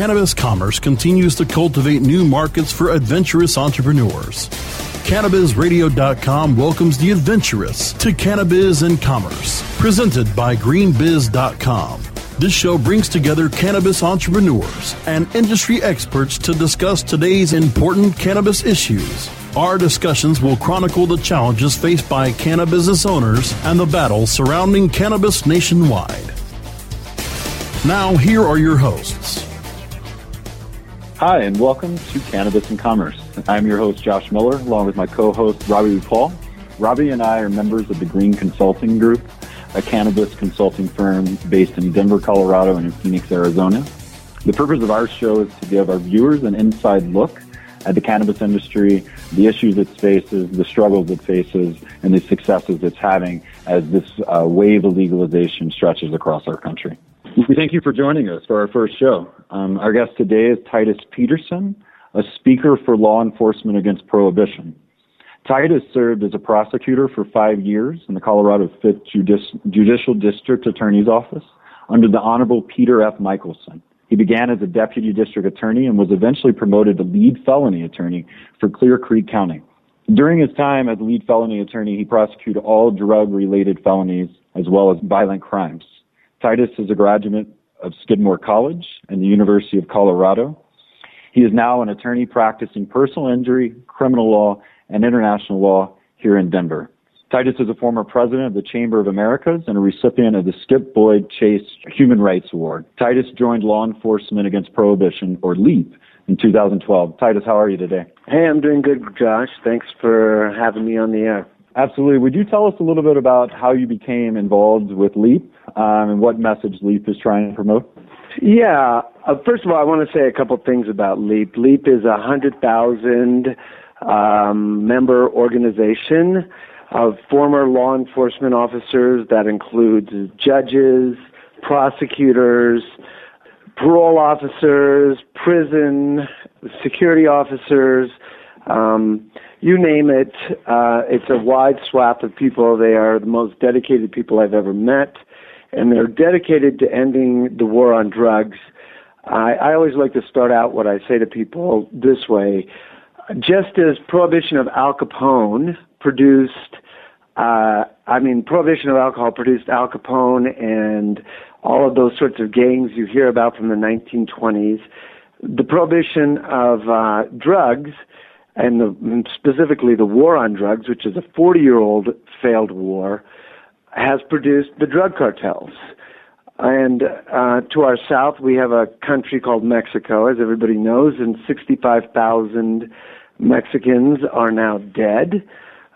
Cannabis Commerce continues to cultivate new markets for adventurous entrepreneurs. CannabisRadio.com welcomes the adventurous to Cannabis and Commerce, presented by GreenBiz.com. This show brings together cannabis entrepreneurs and industry experts to discuss today's important cannabis issues. Our discussions will chronicle the challenges faced by cannabis owners and the battle surrounding cannabis nationwide. Now, here are your hosts. Hi, and welcome to Cannabis and Commerce. I'm your host, Josh Miller, along with my co host, Robbie Paul. Robbie and I are members of the Green Consulting Group, a cannabis consulting firm based in Denver, Colorado, and in Phoenix, Arizona. The purpose of our show is to give our viewers an inside look at the cannabis industry, the issues it faces, the struggles it faces, and the successes it's having as this uh, wave of legalization stretches across our country. We thank you for joining us for our first show. Um, our guest today is Titus Peterson, a speaker for law enforcement against prohibition. Titus served as a prosecutor for five years in the Colorado 5th Judici- Judicial District Attorney's Office under the Honorable Peter F. Michelson. He began as a deputy district attorney and was eventually promoted to lead felony attorney for Clear Creek County. During his time as lead felony attorney, he prosecuted all drug related felonies as well as violent crimes. Titus is a graduate of Skidmore College and the University of Colorado. He is now an attorney practicing personal injury, criminal law, and international law here in Denver. Titus is a former president of the Chamber of Americas and a recipient of the Skip Boyd Chase Human Rights Award. Titus joined Law Enforcement Against Prohibition, or LEAP, in 2012. Titus, how are you today? Hey, I'm doing good, Josh. Thanks for having me on the air. Absolutely. Would you tell us a little bit about how you became involved with LEAP um, and what message LEAP is trying to promote? Yeah. Uh, first of all, I want to say a couple things about LEAP. LEAP is a 100,000 um, member organization of former law enforcement officers that includes judges, prosecutors, parole officers, prison, security officers, um, you name it. Uh, it's a wide swath of people. They are the most dedicated people I've ever met, and they're dedicated to ending the war on drugs. I, I always like to start out what I say to people this way. Just as prohibition of Al Capone produced, uh, I mean, prohibition of alcohol produced Al Capone and all of those sorts of gangs you hear about from the 1920s. The prohibition of uh, drugs and the, specifically the war on drugs, which is a 40 year old failed war, has produced the drug cartels. And uh, to our south, we have a country called Mexico, as everybody knows, and 65,000 Mexicans are now dead.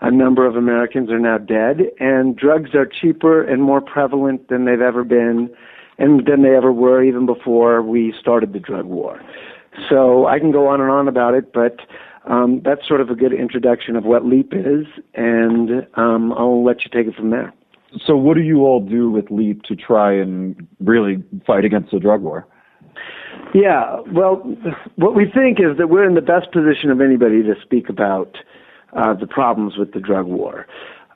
A number of Americans are now dead, and drugs are cheaper and more prevalent than they've ever been, and than they ever were even before we started the drug war. So I can go on and on about it, but um, that's sort of a good introduction of what LEAP is, and um, I'll let you take it from there. So, what do you all do with LEAP to try and really fight against the drug war? Yeah, well, what we think is that we're in the best position of anybody to speak about uh, the problems with the drug war.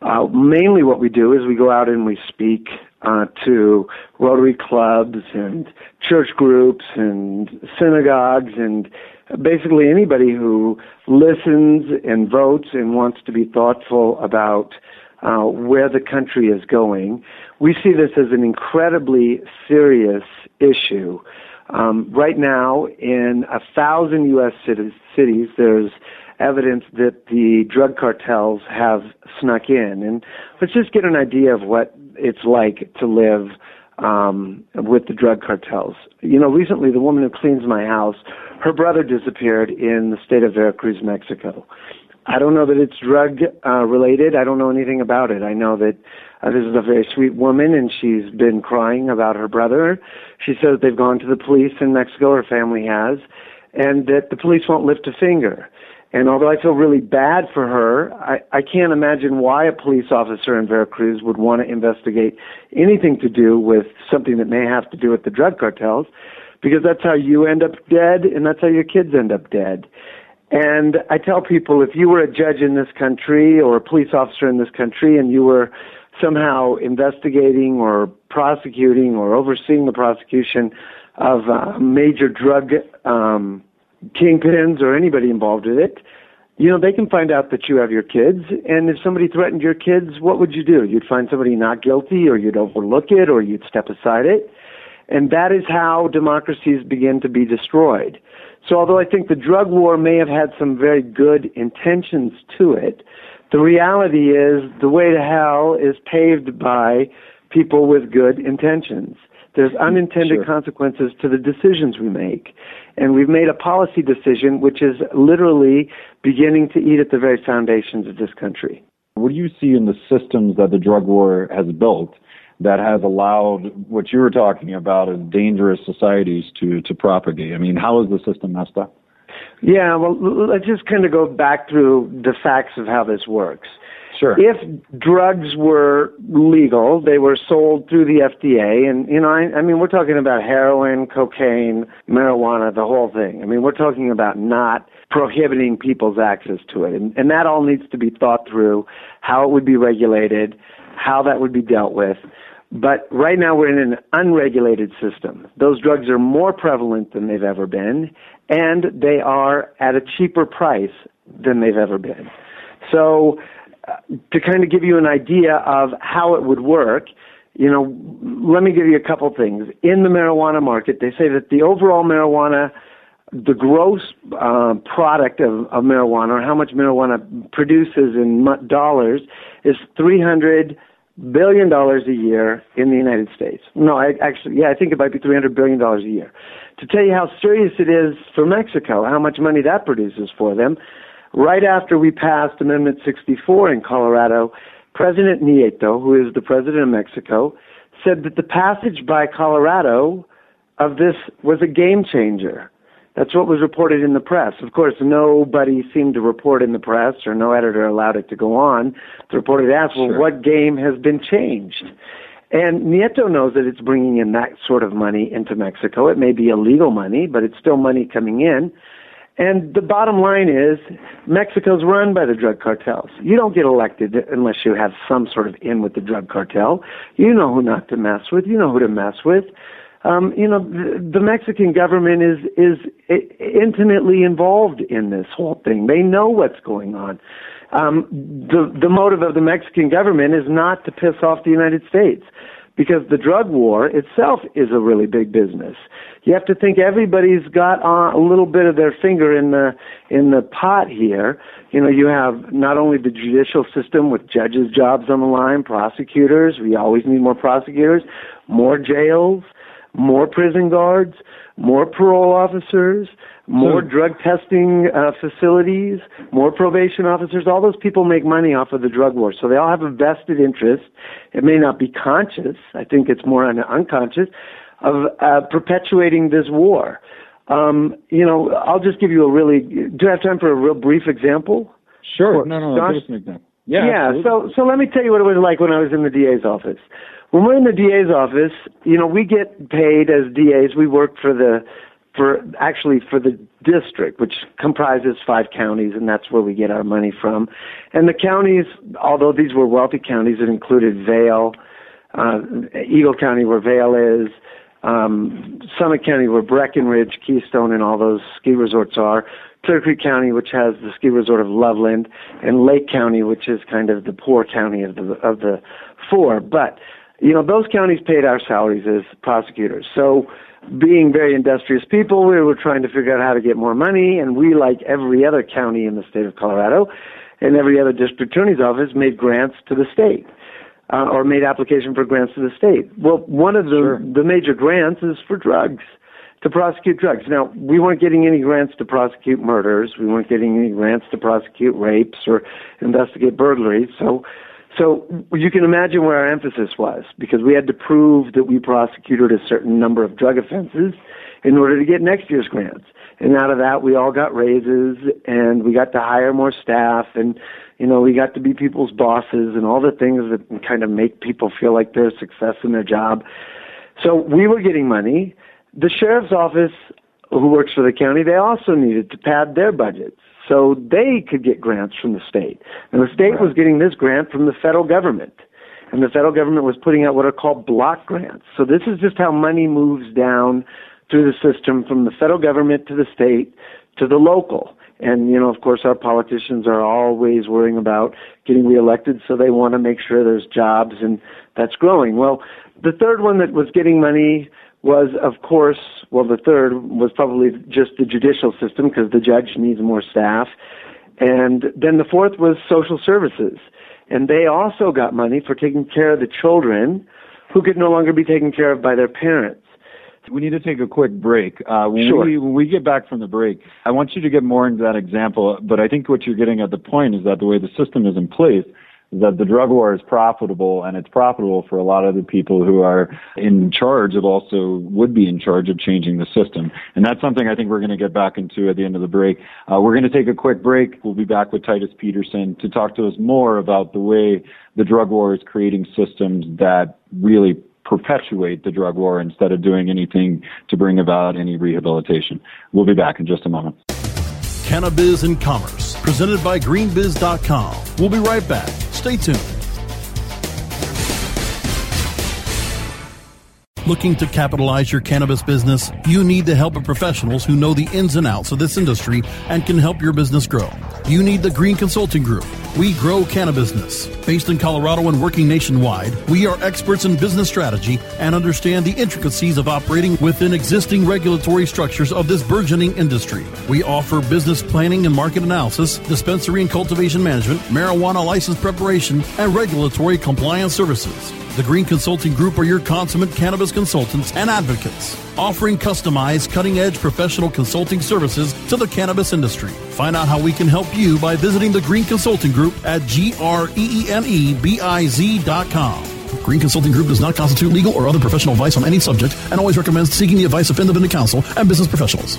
Uh, mainly, what we do is we go out and we speak uh, to Rotary clubs and church groups and synagogues and basically anybody who listens and votes and wants to be thoughtful about uh, where the country is going. We see this as an incredibly serious issue. Um, right now, in a thousand U.S. cities, there's evidence that the drug cartels have snuck in. And let's just get an idea of what it's like to live um, with the drug cartels. You know, recently the woman who cleans my house, her brother disappeared in the state of Veracruz, Mexico. I don't know that it's drug uh, related. I don't know anything about it. I know that uh, this is a very sweet woman, and she's been crying about her brother. She says they've gone to the police in Mexico. Her family has, and that the police won't lift a finger. And although I feel really bad for her, I, I can't imagine why a police officer in Veracruz would want to investigate anything to do with something that may have to do with the drug cartels, because that's how you end up dead and that's how your kids end up dead. And I tell people if you were a judge in this country or a police officer in this country and you were somehow investigating or prosecuting or overseeing the prosecution of a major drug um, kingpins or anybody involved with it, you know, they can find out that you have your kids, and if somebody threatened your kids, what would you do? You'd find somebody not guilty, or you'd overlook it, or you'd step aside it. And that is how democracies begin to be destroyed. So although I think the drug war may have had some very good intentions to it, the reality is the way to hell is paved by people with good intentions. There's mm-hmm. unintended sure. consequences to the decisions we make. And we've made a policy decision which is literally beginning to eat at the very foundations of this country. What do you see in the systems that the drug war has built that has allowed what you were talking about as dangerous societies to, to propagate? I mean, how is the system messed up? Yeah, well, let's just kind of go back through the facts of how this works. Sure. If drugs were legal, they were sold through the FDA, and you know, I, I mean, we're talking about heroin, cocaine, marijuana, the whole thing. I mean, we're talking about not prohibiting people's access to it, and, and that all needs to be thought through, how it would be regulated, how that would be dealt with. But right now we're in an unregulated system. Those drugs are more prevalent than they've ever been, and they are at a cheaper price than they've ever been. So, to kind of give you an idea of how it would work, you know, let me give you a couple things. In the marijuana market, they say that the overall marijuana, the gross uh, product of, of marijuana, or how much marijuana produces in dollars, is 300 billion dollars a year in the United States. No, I actually, yeah, I think it might be 300 billion dollars a year. To tell you how serious it is for Mexico, how much money that produces for them, right after we passed Amendment 64 in Colorado, President Nieto, who is the president of Mexico, said that the passage by Colorado of this was a game changer. That's what was reported in the press. Of course, nobody seemed to report in the press, or no editor allowed it to go on. The reporter asked, well, Sure. what game has been changed? And Nieto knows that it's bringing in that sort of money into Mexico. It may be illegal money, but it's still money coming in. And the bottom line is, Mexico's run by the drug cartels. You don't get elected unless you have some sort of in with the drug cartel. You know who not to mess with. You know who to mess with. Um, you know, the, the Mexican government is is intimately involved in this whole thing. They know what's going on. Um, the the motive of the Mexican government is not to piss off the United States because the drug war itself is a really big business. You have to think everybody's got uh, a little bit of their finger in the in the pot here. You know, you have not only the judicial system with judges' jobs on the line, prosecutors. We always need more prosecutors, more jails, more prison guards, more parole officers, more So- drug testing uh, facilities, more probation officers. All those people make money off of the drug war, so they all have a vested interest. It may not be conscious. I think it's more un- unconscious of uh, perpetuating this war. Um, you know, I'll just give you a really. Do you have time for a real brief example? Sure. Well, no, no, Josh- give us an example. Yeah. Yeah. absolutely. So so let me tell you what it was like when I was in the DA's office. When we're in the DA's office, you know, we get paid as DAs. We work for the for actually for the district, which comprises five counties, and that's where we get our money from. And the counties, although these were wealthy counties, it included Vail, uh, Eagle County, where Vail is, um, Summit County, where Breckenridge, Keystone, and all those ski resorts are. Clear Creek County, which has the ski resort of Loveland, and Lake County, which is kind of the poor county of the of the four. But you know, those counties paid our salaries as prosecutors. So, being very industrious people, we were trying to figure out how to get more money, and we, like every other county in the state of Colorado, and every other district attorney's office, made grants to the state. Uh, or made application for grants to the state. Well, one of the Sure. the major grants is for drugs to prosecute drugs. Now, we weren't getting any grants to prosecute murders. We weren't getting any grants to prosecute rapes or investigate burglaries. So, so you can imagine where our emphasis was because we had to prove that we prosecuted a certain number of drug offenses in order to get next year's grants. And out of that, we all got raises and we got to hire more staff and, you know, we got to be people's bosses and all the things that kind of make people feel like they're a success in their job. So we were getting money. The sheriff's office, who works for the county, they also needed to pad their budgets so they could get grants from the state. And the state was getting this grant from the federal government. And the federal government was putting out what are called block grants. So this is just how money moves down through the system from the federal government to the state to the local. And, you know, of course, our politicians are always worrying about getting reelected, so they want to make sure there's jobs and that's growing. Well, the third one that was getting money was, of course, well, the third was probably just the judicial system because the judge needs more staff. And then the fourth was social services. And they also got money for taking care of the children who could no longer be taken care of by their parents. We need to take a quick break. Uh, when, sure. we, when we get back from the break, I want you to get more into that example, but I think what you're getting at the point is that the way the system is in place, that the drug war is profitable and it's profitable for a lot of the people who are in charge of also would be in charge of changing the system. And that's something I think we're going to get back into at the end of the break. Uh, we're going to take a quick break. We'll be back with Titus Peterson to talk to us more about the way the drug war is creating systems that really perpetuate the drug war instead of doing anything to bring about any rehabilitation. We'll be back in just a moment. Cannabis and Commerce, presented by greenbiz.com. We'll be right back. Stay tuned. Looking to capitalize your cannabis business? You need the help of professionals who know the ins and outs of this industry and can help your business grow. You need the Green Consulting Group. We grow cannabis. Based in Colorado and working nationwide, we are experts in business strategy and understand the intricacies of operating within existing regulatory structures of this burgeoning industry. We offer business planning and market analysis, dispensary and cultivation management, marijuana license preparation, and regulatory compliance services. The Green Consulting Group are your consummate cannabis consultants and advocates, offering customized, cutting edge professional consulting services to the cannabis industry. Find out how we can help you by visiting the Green Consulting Group at G R E E N E B I Z dot com. Green Consulting Group does not constitute legal or other professional advice on any subject and always recommends seeking the advice of independent counsel and business professionals.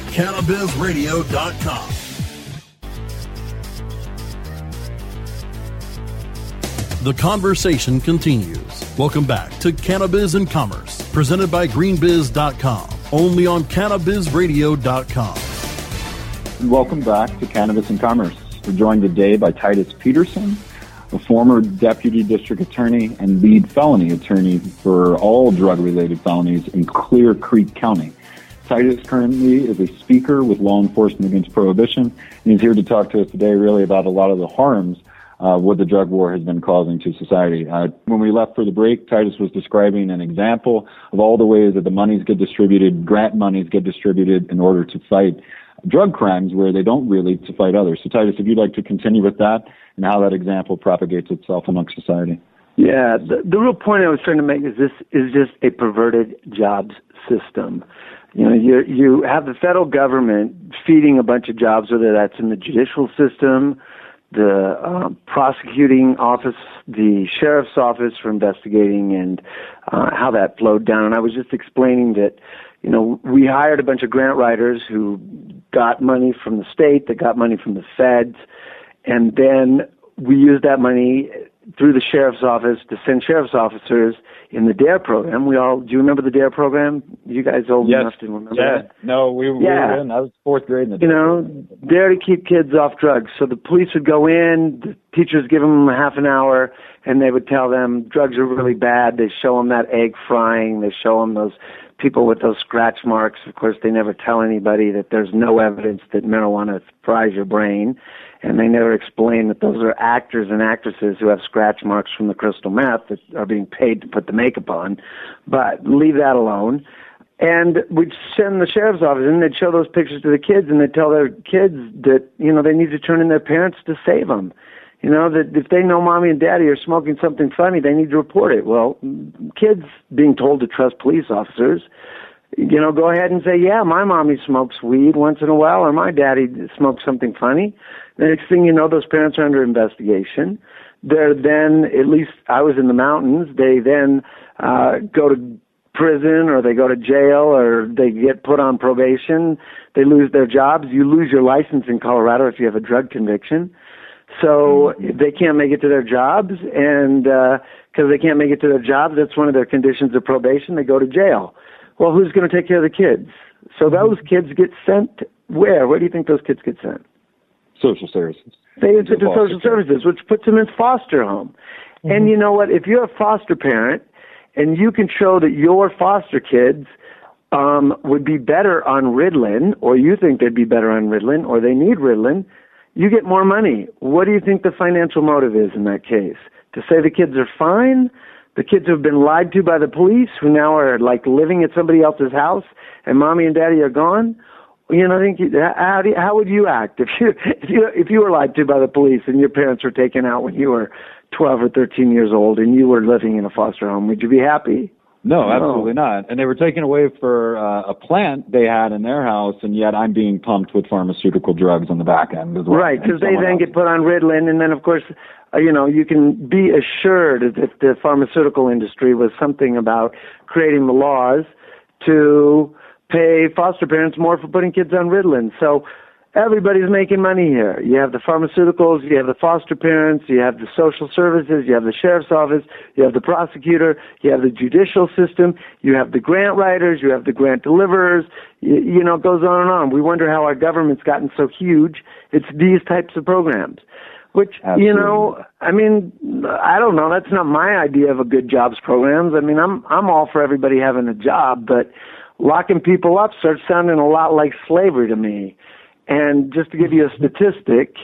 CannabisRadio.com. The conversation continues. Welcome back to Cannabis and Commerce, presented by GreenBiz.com, only on CannabisRadio.com. Welcome back to Cannabis and Commerce. We're joined today by Titus Peterson, a former deputy district attorney and lead felony attorney for all drug related felonies in Clear Creek County. Titus currently is a speaker with Law Enforcement Against Prohibition, and he's here to talk to us today really about a lot of the harms uh, what the drug war has been causing to society. Uh, when we left for the break, Titus was describing an example of all the ways that the monies get distributed, grant monies get distributed in order to fight drug crimes where they don't really to fight others. So Titus, if you'd like to continue with that and how that example propagates itself amongst society. Yeah, the, the real point I was trying to make is this is just a perverted jobs system. You know, you you have the federal government feeding a bunch of jobs, whether that's in the judicial system, the uh, prosecuting office, the sheriff's office for investigating, and uh, how that flowed down. And I was just explaining that, you know, we hired a bunch of grant writers who got money from the state, that got money from the feds, and then we used that money through the sheriff's office to send sheriff's officers in the DARE program. We all do you remember the DARE program? You guys old yes. enough to remember yeah. that? No, we, we yeah. were in. I was fourth grade in the You know, DARE to keep kids off drugs. So the police would go in, the teachers give them a half an hour, and they would tell them drugs are really bad. They show them that egg frying. They show them those people with those scratch marks. Of course, they never tell anybody that there's no evidence that marijuana fries your brain and they never explain that those are actors and actresses who have scratch marks from the crystal meth that are being paid to put the makeup on. But leave that alone. And we'd send the sheriff's office and they'd show those pictures to the kids and they'd tell their kids that, you know, they need to turn in their parents to save them. You know, that if they know mommy and daddy are smoking something funny, they need to report it. Well, kids being told to trust police officers, you know, go ahead and say, yeah, my mommy smokes weed once in a while or my daddy smokes something funny. The next thing you know, those parents are under investigation. they're then at least I was in the mountains. They then uh, go to prison or they go to jail or they get put on probation. They lose their jobs. You lose your license in Colorado if you have a drug conviction. So mm-hmm. they can't make it to their jobs, and because uh, they can't make it to their jobs, that's one of their conditions of probation. They go to jail. Well, who's going to take care of the kids? So mm-hmm. those kids get sent where? Where do you think those kids get sent? Social services. They get to social services, which puts them in foster home. Mm-hmm. And you know what? If you're a foster parent and you can show that your foster kids um, would be better on Ritalin, or you think they'd be better on Ritalin, or they need Ritalin, you get more money. What do you think the financial motive is in that case? To say the kids are fine? The kids who have been lied to by the police, who now are like living at somebody else's house, and mommy and daddy are gone? You know, I think how do you, how would you act if you if you if you were lied to by the police and your parents were taken out when you were 12 or 13 years old and you were living in a foster home? Would you be happy? No, absolutely not. And they were taken away for uh, a plant they had in their house, and yet I'm being pumped with pharmaceutical drugs on the back end as well. Right, because they then else. get put on Ritalin, and then of course, uh, you know, you can be assured that the pharmaceutical industry was something about creating the laws to pay foster parents more for putting kids on Ritalin. So everybody's making money here. You have the pharmaceuticals, you have the foster parents, you have the social services, you have the sheriff's office, you have the prosecutor, you have the judicial system, you have the grant writers, you have the grant deliverers. You, you know, it goes on and on. We wonder how our government's gotten so huge. It's these types of programs. Which Absolutely. you know, I mean, I don't know. That's not my idea of a good jobs programs. I mean, I'm I'm all for everybody having a job, but locking people up starts sounding a lot like slavery to me. And just to give you a statistic,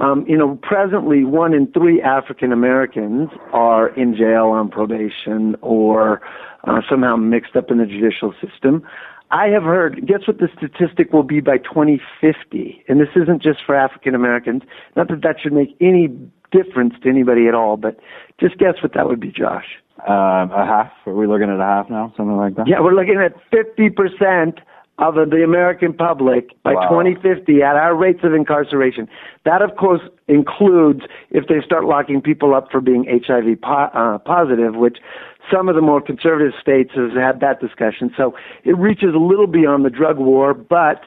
um, you know, presently one in three African Americans are in jail on probation or uh, somehow mixed up in the judicial system. I have heard, guess what the statistic will be by 2050? And this isn't just for African Americans. Not that that should make any difference to anybody at all, but just guess what that would be, Josh. Uh, a half? Are we looking at a half now? Something like that? Yeah, we're looking at 50% of the American public by wow. 2050 at our rates of incarceration. That, of course, includes if they start locking people up for being HIV po- uh, positive, which some of the more conservative states have had that discussion. So it reaches a little beyond the drug war, but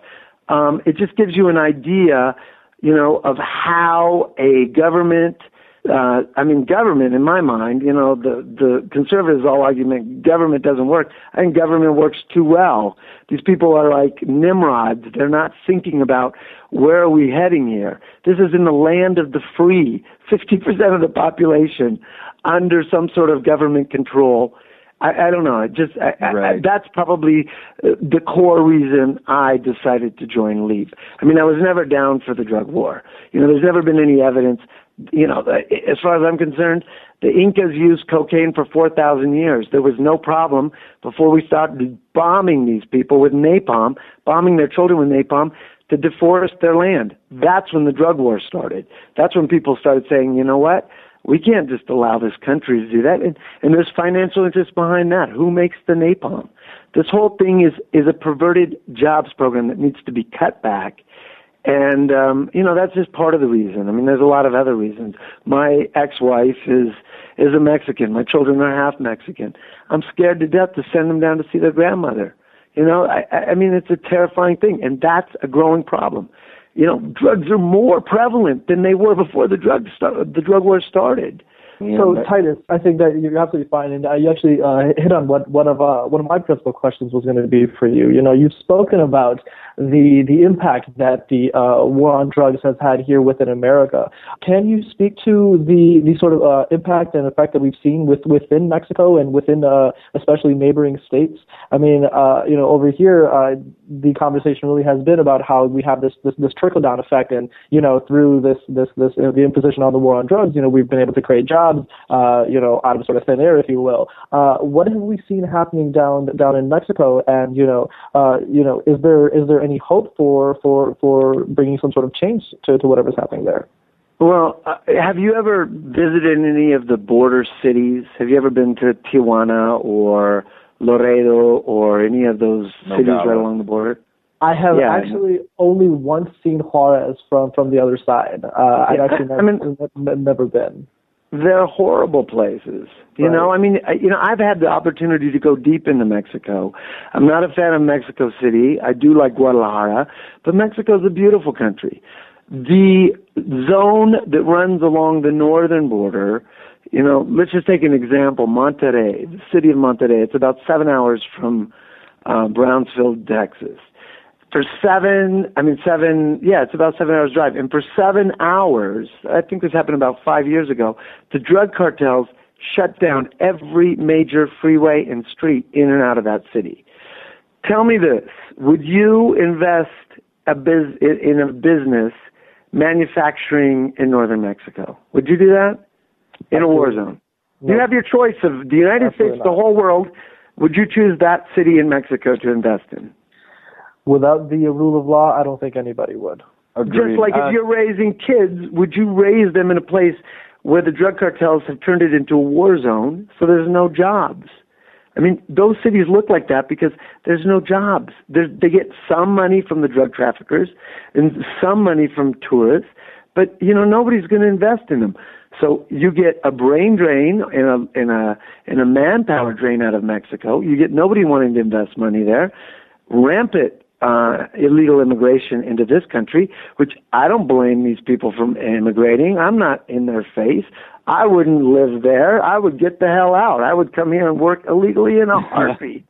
um, it just gives you an idea, you know, of how a government – uh, I mean, government, in my mind, you know, the the conservatives all argument government doesn't work. I think government works too well. These people are like Nimrods. They're not thinking about where are we heading here. This is in the land of the free. Fifty percent of the population under some sort of government control. I, I don't know. It just I, right. I, that's probably uh, the core reason I decided to join Leap. I mean, I was never down for the drug war. You know, there's never been any evidence you know, uh, as far as I'm concerned, the Incas used cocaine for 4,000 years. There was no problem before we started bombing these people with napalm, bombing their children with napalm to deforest their land. That's when the drug war started. That's when people started saying, you know what? We can't just allow this country to do that. And, and there's financial interest behind that. Who makes the napalm? This whole thing is, is a perverted jobs program that needs to be cut back and um, you know that's just part of the reason. I mean, there's a lot of other reasons. My ex-wife is is a Mexican. My children are half Mexican. I'm scared to death to send them down to see their grandmother. You know, I, I mean, it's a terrifying thing, and that's a growing problem. You know, drugs are more prevalent than they were before the drug start, the drug war started. Yeah, so Titus, I think that you're absolutely fine, and uh, you actually uh, hit on what one of uh, one of my principal questions was going to be for you. You know, you've spoken about the the impact that the uh, war on drugs has had here within America. Can you speak to the the sort of uh, impact and effect that we've seen with within Mexico and within uh, especially neighboring states? I mean, uh, you know, over here, uh, the conversation really has been about how we have this this, this trickle down effect, and you know, through this this this you know, the imposition on the war on drugs, you know, we've been able to create jobs, uh, you know, out of sort of thin air, if you will. Uh, what have we seen happening down down in Mexico? And you know, uh, you know, is there is there any hope for for for bringing some sort of change to, to whatever's happening there? Well, uh, have you ever visited any of the border cities? Have you ever been to Tijuana or Laredo or any of those no cities right along the border? I have yeah, actually only once seen Juarez from from the other side. Uh, yeah, I've actually never, I mean, never been. They're horrible places. You Right. know, I mean, you know, I've had the opportunity to go deep into Mexico. I'm not a fan of Mexico City. I do like Guadalajara, but Mexico's a beautiful country. The zone that runs along the northern border, you know, let's just take an example, Monterrey, the city of Monterrey. It's about seven hours from uh, Brownsville, Texas for seven i mean seven yeah it's about seven hours drive. And for seven hours i think this happened about five years ago the drug cartels shut down every major freeway and street in and out of that city. Tell me this. Would you invest a biz in a business manufacturing in northern mexico? Would you do that? In a war Absolutely. zone. You have your choice of the united Absolutely states the whole world. Would you choose that city in mexico to invest in Without the rule of law, I don't think anybody would. Agreed. Just like Uh, if you're raising kids, would you raise them in a place where the drug cartels have turned it into a war zone so there's no jobs? I mean, those cities look like that because there's no jobs. There's, they get some money from the drug traffickers and some money from tourists, but you know nobody's going to invest in them. So you get a brain drain and a and a and a manpower drain out of Mexico. You get nobody wanting to invest money there. Rampant uh, illegal immigration into this country, which I don't blame these people from immigrating. I'm not in their face. I wouldn't live there. I would get the hell out. I would come here and work illegally in a heartbeat.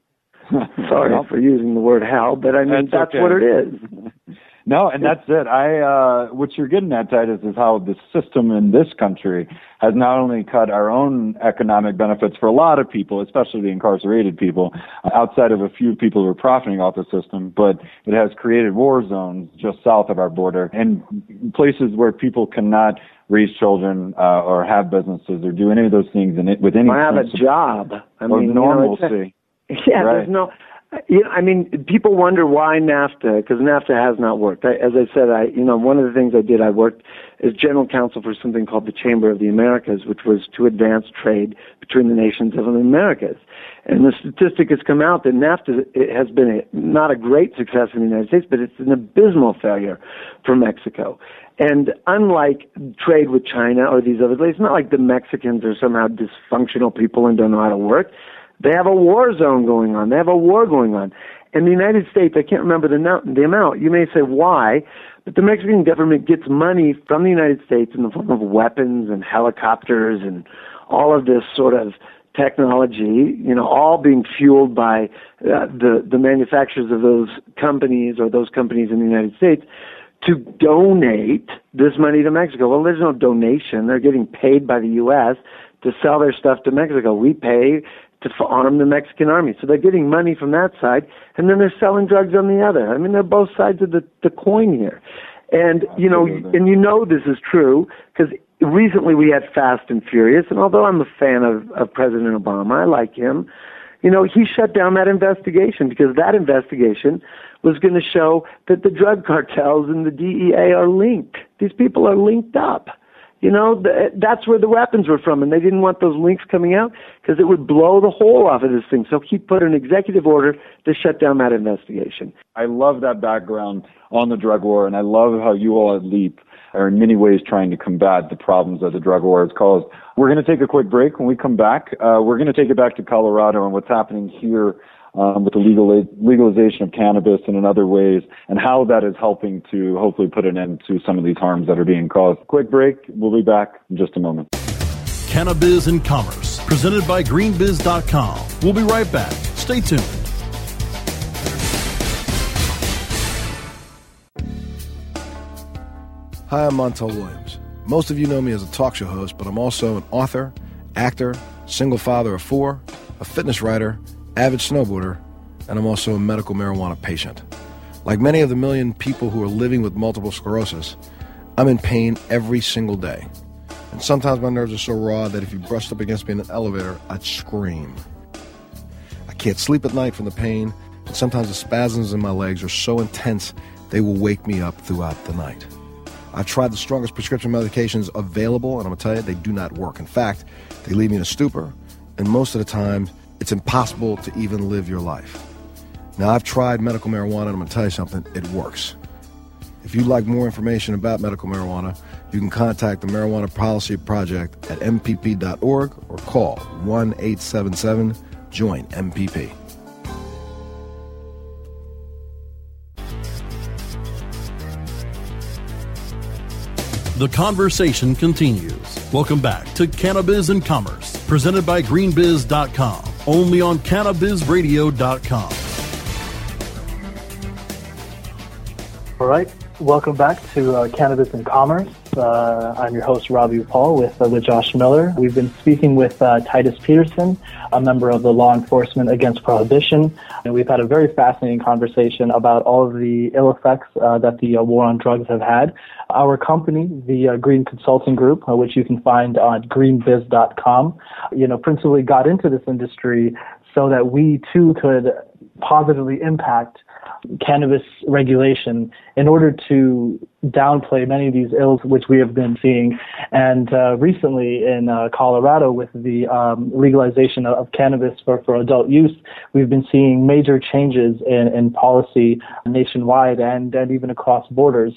Sorry for using the word hell, but I mean That's that's, okay. what it is. No, and that's it. I uh what you're getting at, Titus, is how the system in this country has not only cut our own economic benefits for a lot of people, especially the incarcerated people, uh, outside of a few people who are profiting off the system, but it has created war zones just south of our border and places where people cannot raise children uh, or have businesses or do any of those things in it with any I have a job. I or mean, you know, normalcy. Yeah, Right. there's no. You know, I mean, people wonder why NAFTA because NAFTA has not worked. I, as I said, I you know one of the things I did, I worked as general counsel for something called the Chamber of the Americas, which was to advance trade between the nations of the Americas. And the statistic has come out that NAFTA it has been a, not a great success in the United States, but it's an abysmal failure for Mexico. And unlike trade with China or these other places, it's not like the Mexicans are somehow dysfunctional people and don't know how to work. They have a war zone going on. They have a war going on. In the United States, I can't remember the, no- the amount. You may say why, but the Mexican government gets money from the United States in the form of weapons and helicopters and all of this sort of technology, you know, all being fueled by uh, the the manufacturers of those companies or those companies in the United States to donate this money to Mexico. Well, there's no donation. They're getting paid by the U.S. to sell their stuff to Mexico. We pay to arm the Mexican army. So they're getting money from that side, and then they're selling drugs on the other. I mean, they're both sides of the, the coin here. And, you know, and you know this is true because recently we had Fast and Furious, and although I'm a fan of, of President Obama, I like him, you know, he shut down that investigation because that investigation was going to show that the drug cartels and the DEA are linked. These people are linked up. You know, th- that's where the weapons were from, and they didn't want those links coming out because it would blow the whole off of this thing. So he put an executive order to shut down that investigation. I love that background on the drug war, and I love how you all at Leap are in many ways trying to combat the problems that the drug war has caused. We're going to take a quick break. When we come back, uh, we're going to take it back to Colorado and what's happening here um, with the legal legalization of cannabis and in other ways, and how that is helping to hopefully put an end to some of these harms that are being caused. Quick break. We'll be back in just a moment. Cannabis and Commerce, presented by greenbiz.com. We'll be right back. Stay tuned. Hi, I'm Montel Williams. Most of you know me as a talk show host, but I'm also an author, actor, single father of four, a fitness writer, avid snowboarder, and I'm also a medical marijuana patient. Like many of the million people who are living with multiple sclerosis, I'm in pain every single day. And sometimes my nerves are so raw that if you brushed up against me in an elevator, I'd scream. I can't sleep at night from the pain, and sometimes the spasms in my legs are so intense they will wake me up throughout the night. I've tried the strongest prescription medications available, and I'm gonna tell you, they do not work. In fact, they leave me in a stupor, and most of the time, it's impossible to even live your life. Now, I've tried medical marijuana, and I'm gonna tell you something, it works. If you'd like more information about medical marijuana, you can contact the Marijuana Policy Project at MPP.org or call 1 877 Join MPP. The conversation continues. Welcome back to Cannabis and Commerce, presented by GreenBiz.com, only on CannabisRadio.com. All right, welcome back to uh, Cannabis and Commerce. Uh, I'm your host, Robbie Paul, with, uh, with Josh Miller. We've been speaking with uh, Titus Peterson, a member of the Law Enforcement Against Prohibition. And we've had a very fascinating conversation about all of the ill effects uh, that the uh, war on drugs have had. Our company, the Green Consulting Group, which you can find on greenbiz.com, you know, principally got into this industry so that we too could positively impact cannabis regulation in order to downplay many of these ills which we have been seeing. And uh, recently in uh, Colorado, with the um, legalization of, cannabis for, for adult use, we've been seeing major changes in, in policy nationwide and, and even across borders.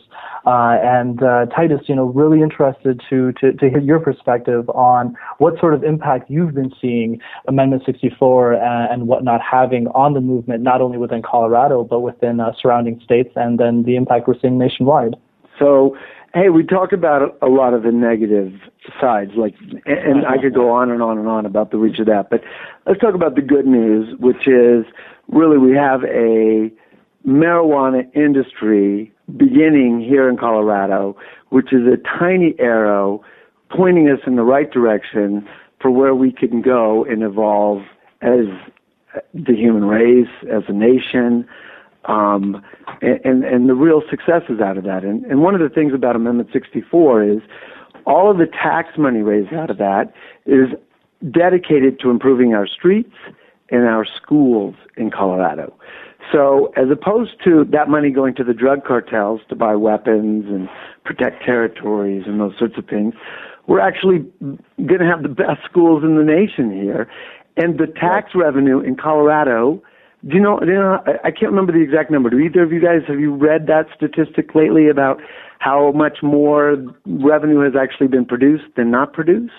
Uh, and uh, Titus, you know, really interested to, to, to hear your perspective on what sort of impact you've been seeing Amendment 64 and, whatnot having on the movement, not only within Colorado, but within uh, surrounding states, and then the impact we're seeing nationwide. So, hey, we talked about a lot of the negative sides, like, and I could go on and on and on about the reach of that, but let's talk about the good news, which is really we have a marijuana industry beginning here in Colorado, which is a tiny arrow pointing us in the right direction for where we can go and evolve as the human race, as a nation, um, and, and the real successes out of that. And, and one of the things about Amendment 64 is all of the tax money raised out of that is dedicated to improving our streets and our schools in Colorado. So, as opposed to that money going to the drug cartels to buy weapons and protect territories and those sorts of things, we're actually going to have the best schools in the nation here. And the tax revenue in Colorado do you know? Do you know I can't remember the exact number. Do either of you guys have you read that statistic lately about how much more revenue has actually been produced than not produced?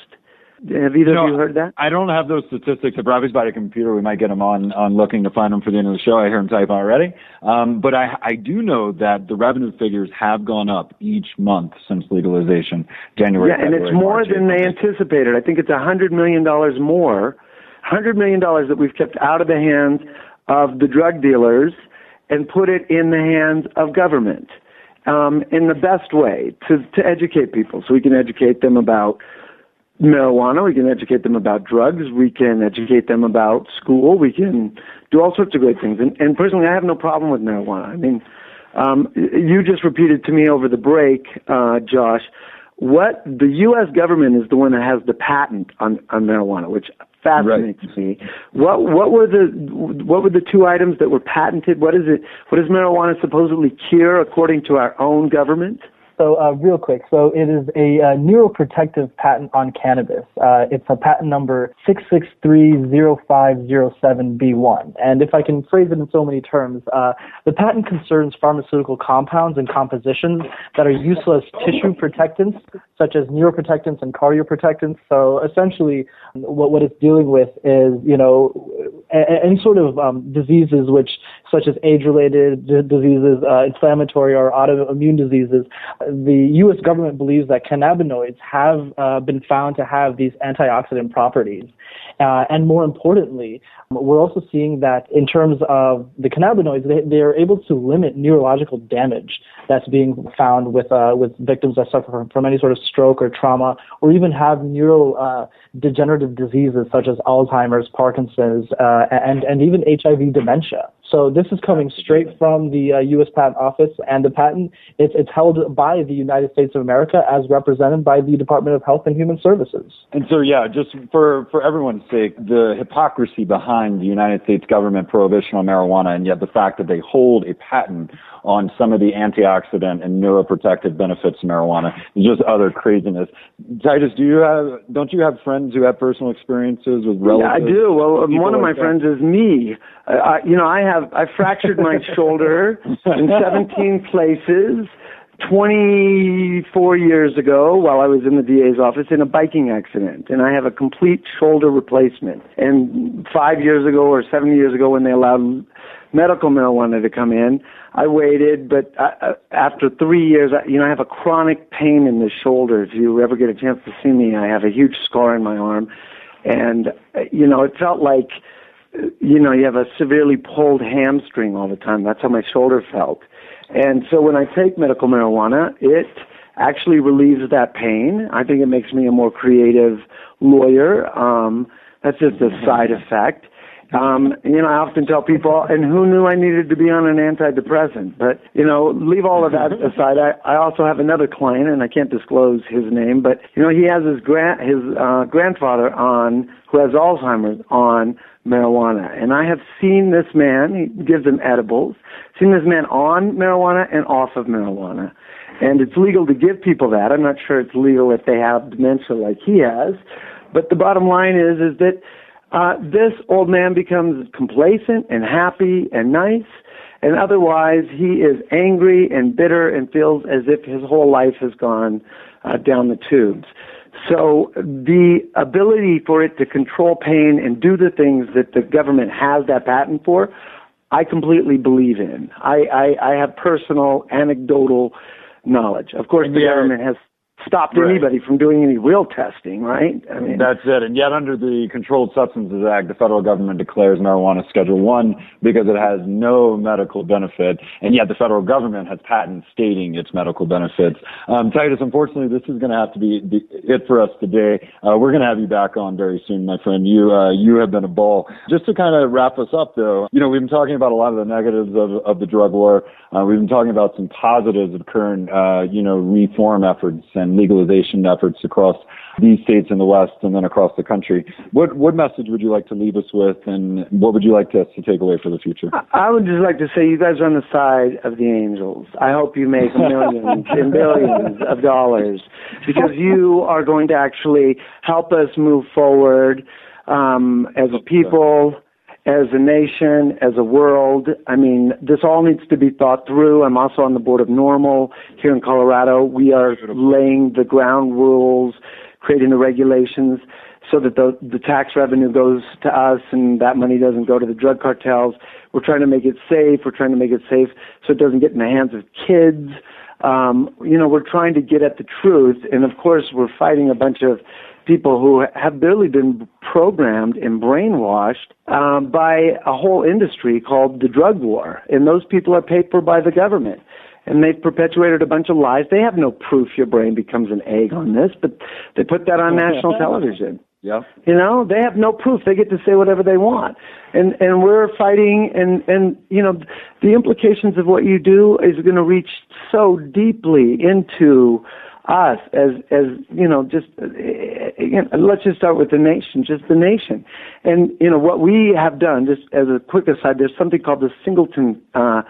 Have either of you heard that? I don't have those statistics. If Robbie's by the computer, we might get him on on looking to find them for the end of the show. I hear him type already. Um, but I I do know that the revenue figures have gone up each month since legalization, January. Yeah, and it's more March, than they anticipated. I think it's a hundred million dollars more, hundred million dollars that we've kept out of the hands of the drug dealers and put it in the hands of government um, in the best way to, to educate people. So we can educate them about marijuana, we can educate them about drugs, we can educate them about school, we can do all sorts of great things. And, and personally, I have no problem with marijuana. I mean, um, you just repeated to me over the break, uh, Josh, what the U.S. government is the one that has the patent on, on marijuana, which fascinates right. me. What what were the what were the two items that were patented? What is it? What does marijuana supposedly cure according to our own government? So, uh, real quick, so it is a uh, neuroprotective patent on cannabis. Uh, it's a patent number 6630507B1. And if I can phrase it in so many terms, uh, the patent concerns pharmaceutical compounds and compositions that are useless tissue protectants, such as neuroprotectants and cardioprotectants. So, essentially, what, what it's dealing with is, you know, any sort of um, diseases which, such as age-related diseases, uh, inflammatory or autoimmune diseases, the U.S. government believes that cannabinoids have uh, been found to have these antioxidant properties. Uh, and more importantly, we're also seeing that in terms of the cannabinoids, they, they are able to limit neurological damage that's being found with uh, with victims that suffer from, from, any sort of stroke or trauma, or even have neurodegenerative uh, diseases such as Alzheimer's, Parkinson's, uh, and and even HIV dementia. So this is coming straight from the uh, U.S. Patent Office, and the patent it's, it's held by the United States of America as represented by the Department of Health and Human Services. And so, yeah, just for for everyone's sake, the hypocrisy behind the United States government prohibition on marijuana, and yet the fact that they hold a patent on some of the antioxidant and neuroprotective benefits of marijuana is just other craziness. Titus, do you have don't you have friends who have personal experiences with relatives? Yeah, I do. Well, one of my friends is me. Uh, you know, I have I fractured my shoulder in 17 places. 24 years ago while I was in the DA's office in a biking accident and I have a complete shoulder replacement. And five years ago or seven years ago when they allowed medical marijuana to come in, I waited, but I, uh, after three years, I, you know, I have a chronic pain in the shoulder. If you ever get a chance to see me, I have a huge scar in my arm. And, uh, you know, it felt like, you know, you have a severely pulled hamstring all the time. That's how my shoulder felt. And so when I take medical marijuana, it actually relieves that pain. I think it makes me a more creative lawyer. Um, that's just a side effect. Um, you know, I often tell people, and who knew I needed to be on an antidepressant? But, you know, leave all of that aside. I, I also have another client, and I can't disclose his name, but, you know, he has his, grand, his uh, grandfather on, who has Alzheimer's, on marijuana. And I have seen this man, he gives him edibles, seen this man on marijuana and off of marijuana. And it's legal to give people that. I'm not sure it's legal if they have dementia like he has. But the bottom line is, is that uh, this old man becomes complacent and happy and nice, and otherwise he is angry and bitter and feels as if his whole life has gone uh, down the tubes. So the ability for it to control pain and do the things that the government has that patent for, I completely believe in. I, I, I have personal anecdotal knowledge. Of course, the yeah. government has stopped right. anybody from doing any real testing, right? I mean, that's it. And yet, under the Controlled Substances Act, the federal government declares marijuana Schedule One because it has no medical benefit, and yet the federal government has patents stating its medical benefits. Um, Titus, unfortunately, this is going to have to be the, it for us today. Uh, we're going to have you back on very soon, my friend. You uh, you have been a ball. Just to kind of wrap us up, though, you know, we've been talking about a lot of the negatives of of the drug war. Uh, we've been talking about some positives of current, uh, you know, reform efforts and and legalization efforts across these states in the West and then across the country. What what message would you like to leave us with, and what would you like us to take away for the future? I would just like to say you guys are on the side of the angels. I hope you make millions and billions of dollars because you are going to actually help us move forward um, as a people as a nation, as a world. I mean, this all needs to be thought through. I'm also on the board of NORML here in Colorado. We are laying the ground rules, creating the regulations so that the, the tax revenue goes to us and that money doesn't go to the drug cartels. We're trying to make it safe. We're trying to make it safe so it doesn't get in the hands of kids. Um, you know, we're trying to get at the truth. And of course, we're fighting a bunch of people who have barely been programmed and brainwashed um, by a whole industry called the drug war. And those people are paid for by the government. And they've perpetuated a bunch of lies. They have no proof your brain becomes an egg on this, but they put that on national television. Yeah. You know, they have no proof. They get to say whatever they want. And and we're fighting and and you know, the implications of what you do is going to reach so deeply into us as as you know just know, let's just start with the nation just the nation. And you know what we have done just as a quick aside there's something called the singleton uh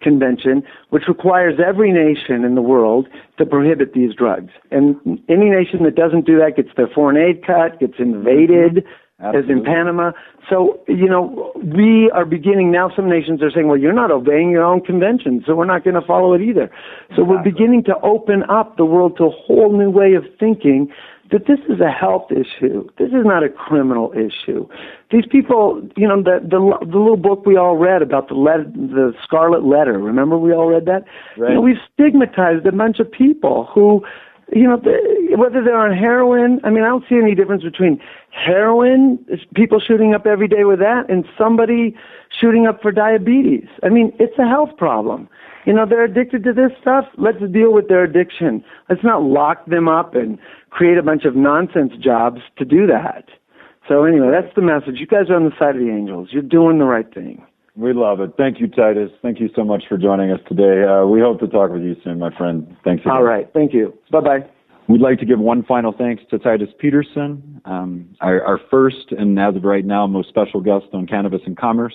convention which requires every nation in the world to prohibit these drugs. And any nation that doesn't do that gets their foreign aid cut gets invaded. Mm-hmm Absolutely. as in Panama. So, you know, we are beginning now, some nations are saying, well, you're not obeying your own convention, so we're not going to follow it either. So exactly. we're beginning to open up the world to a whole new way of thinking that this is a health issue. This is not a criminal issue. These people, you know, the the, the little book we all read about the letter, the Scarlet Letter. Remember, we all read that. Right. You know, we've stigmatized a bunch of people who you know, whether they're on heroin, I mean, I don't see any difference between heroin, people shooting up every day with that, and somebody shooting up for diabetes. I mean, it's a health problem. You know, they're addicted to this stuff. Let's deal with their addiction. Let's not lock them up and create a bunch of nonsense jobs to do that. So anyway, that's the message. You guys are on the side of the angels. You're doing the right thing. We love it. Thank you, Titus. Thank you so much for joining us today. Uh, we hope to talk with you soon, my friend. Thanks again. All right. Thank you. Bye bye. We'd like to give one final thanks to Titus Peterson, um, our, our, first and as of right now most special guest on Cannabis and Commerce.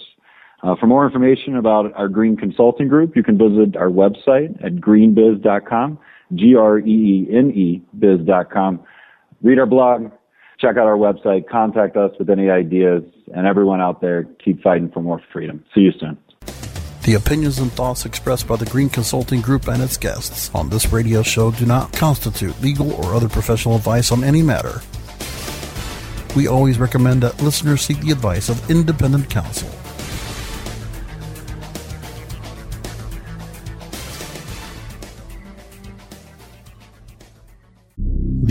Uh, for more information about our Greene Consulting Group, you can visit our website at greenebiz.com, G-R-E-E-N-E biz.com. Read our blog, check out our website, contact us with any ideas, and everyone out there, keep fighting for more freedom. See you soon. The opinions and thoughts expressed by the Greene Consulting Group and its guests on this radio show do not constitute legal or other professional advice on any matter. We always recommend that listeners seek the advice of independent counsel.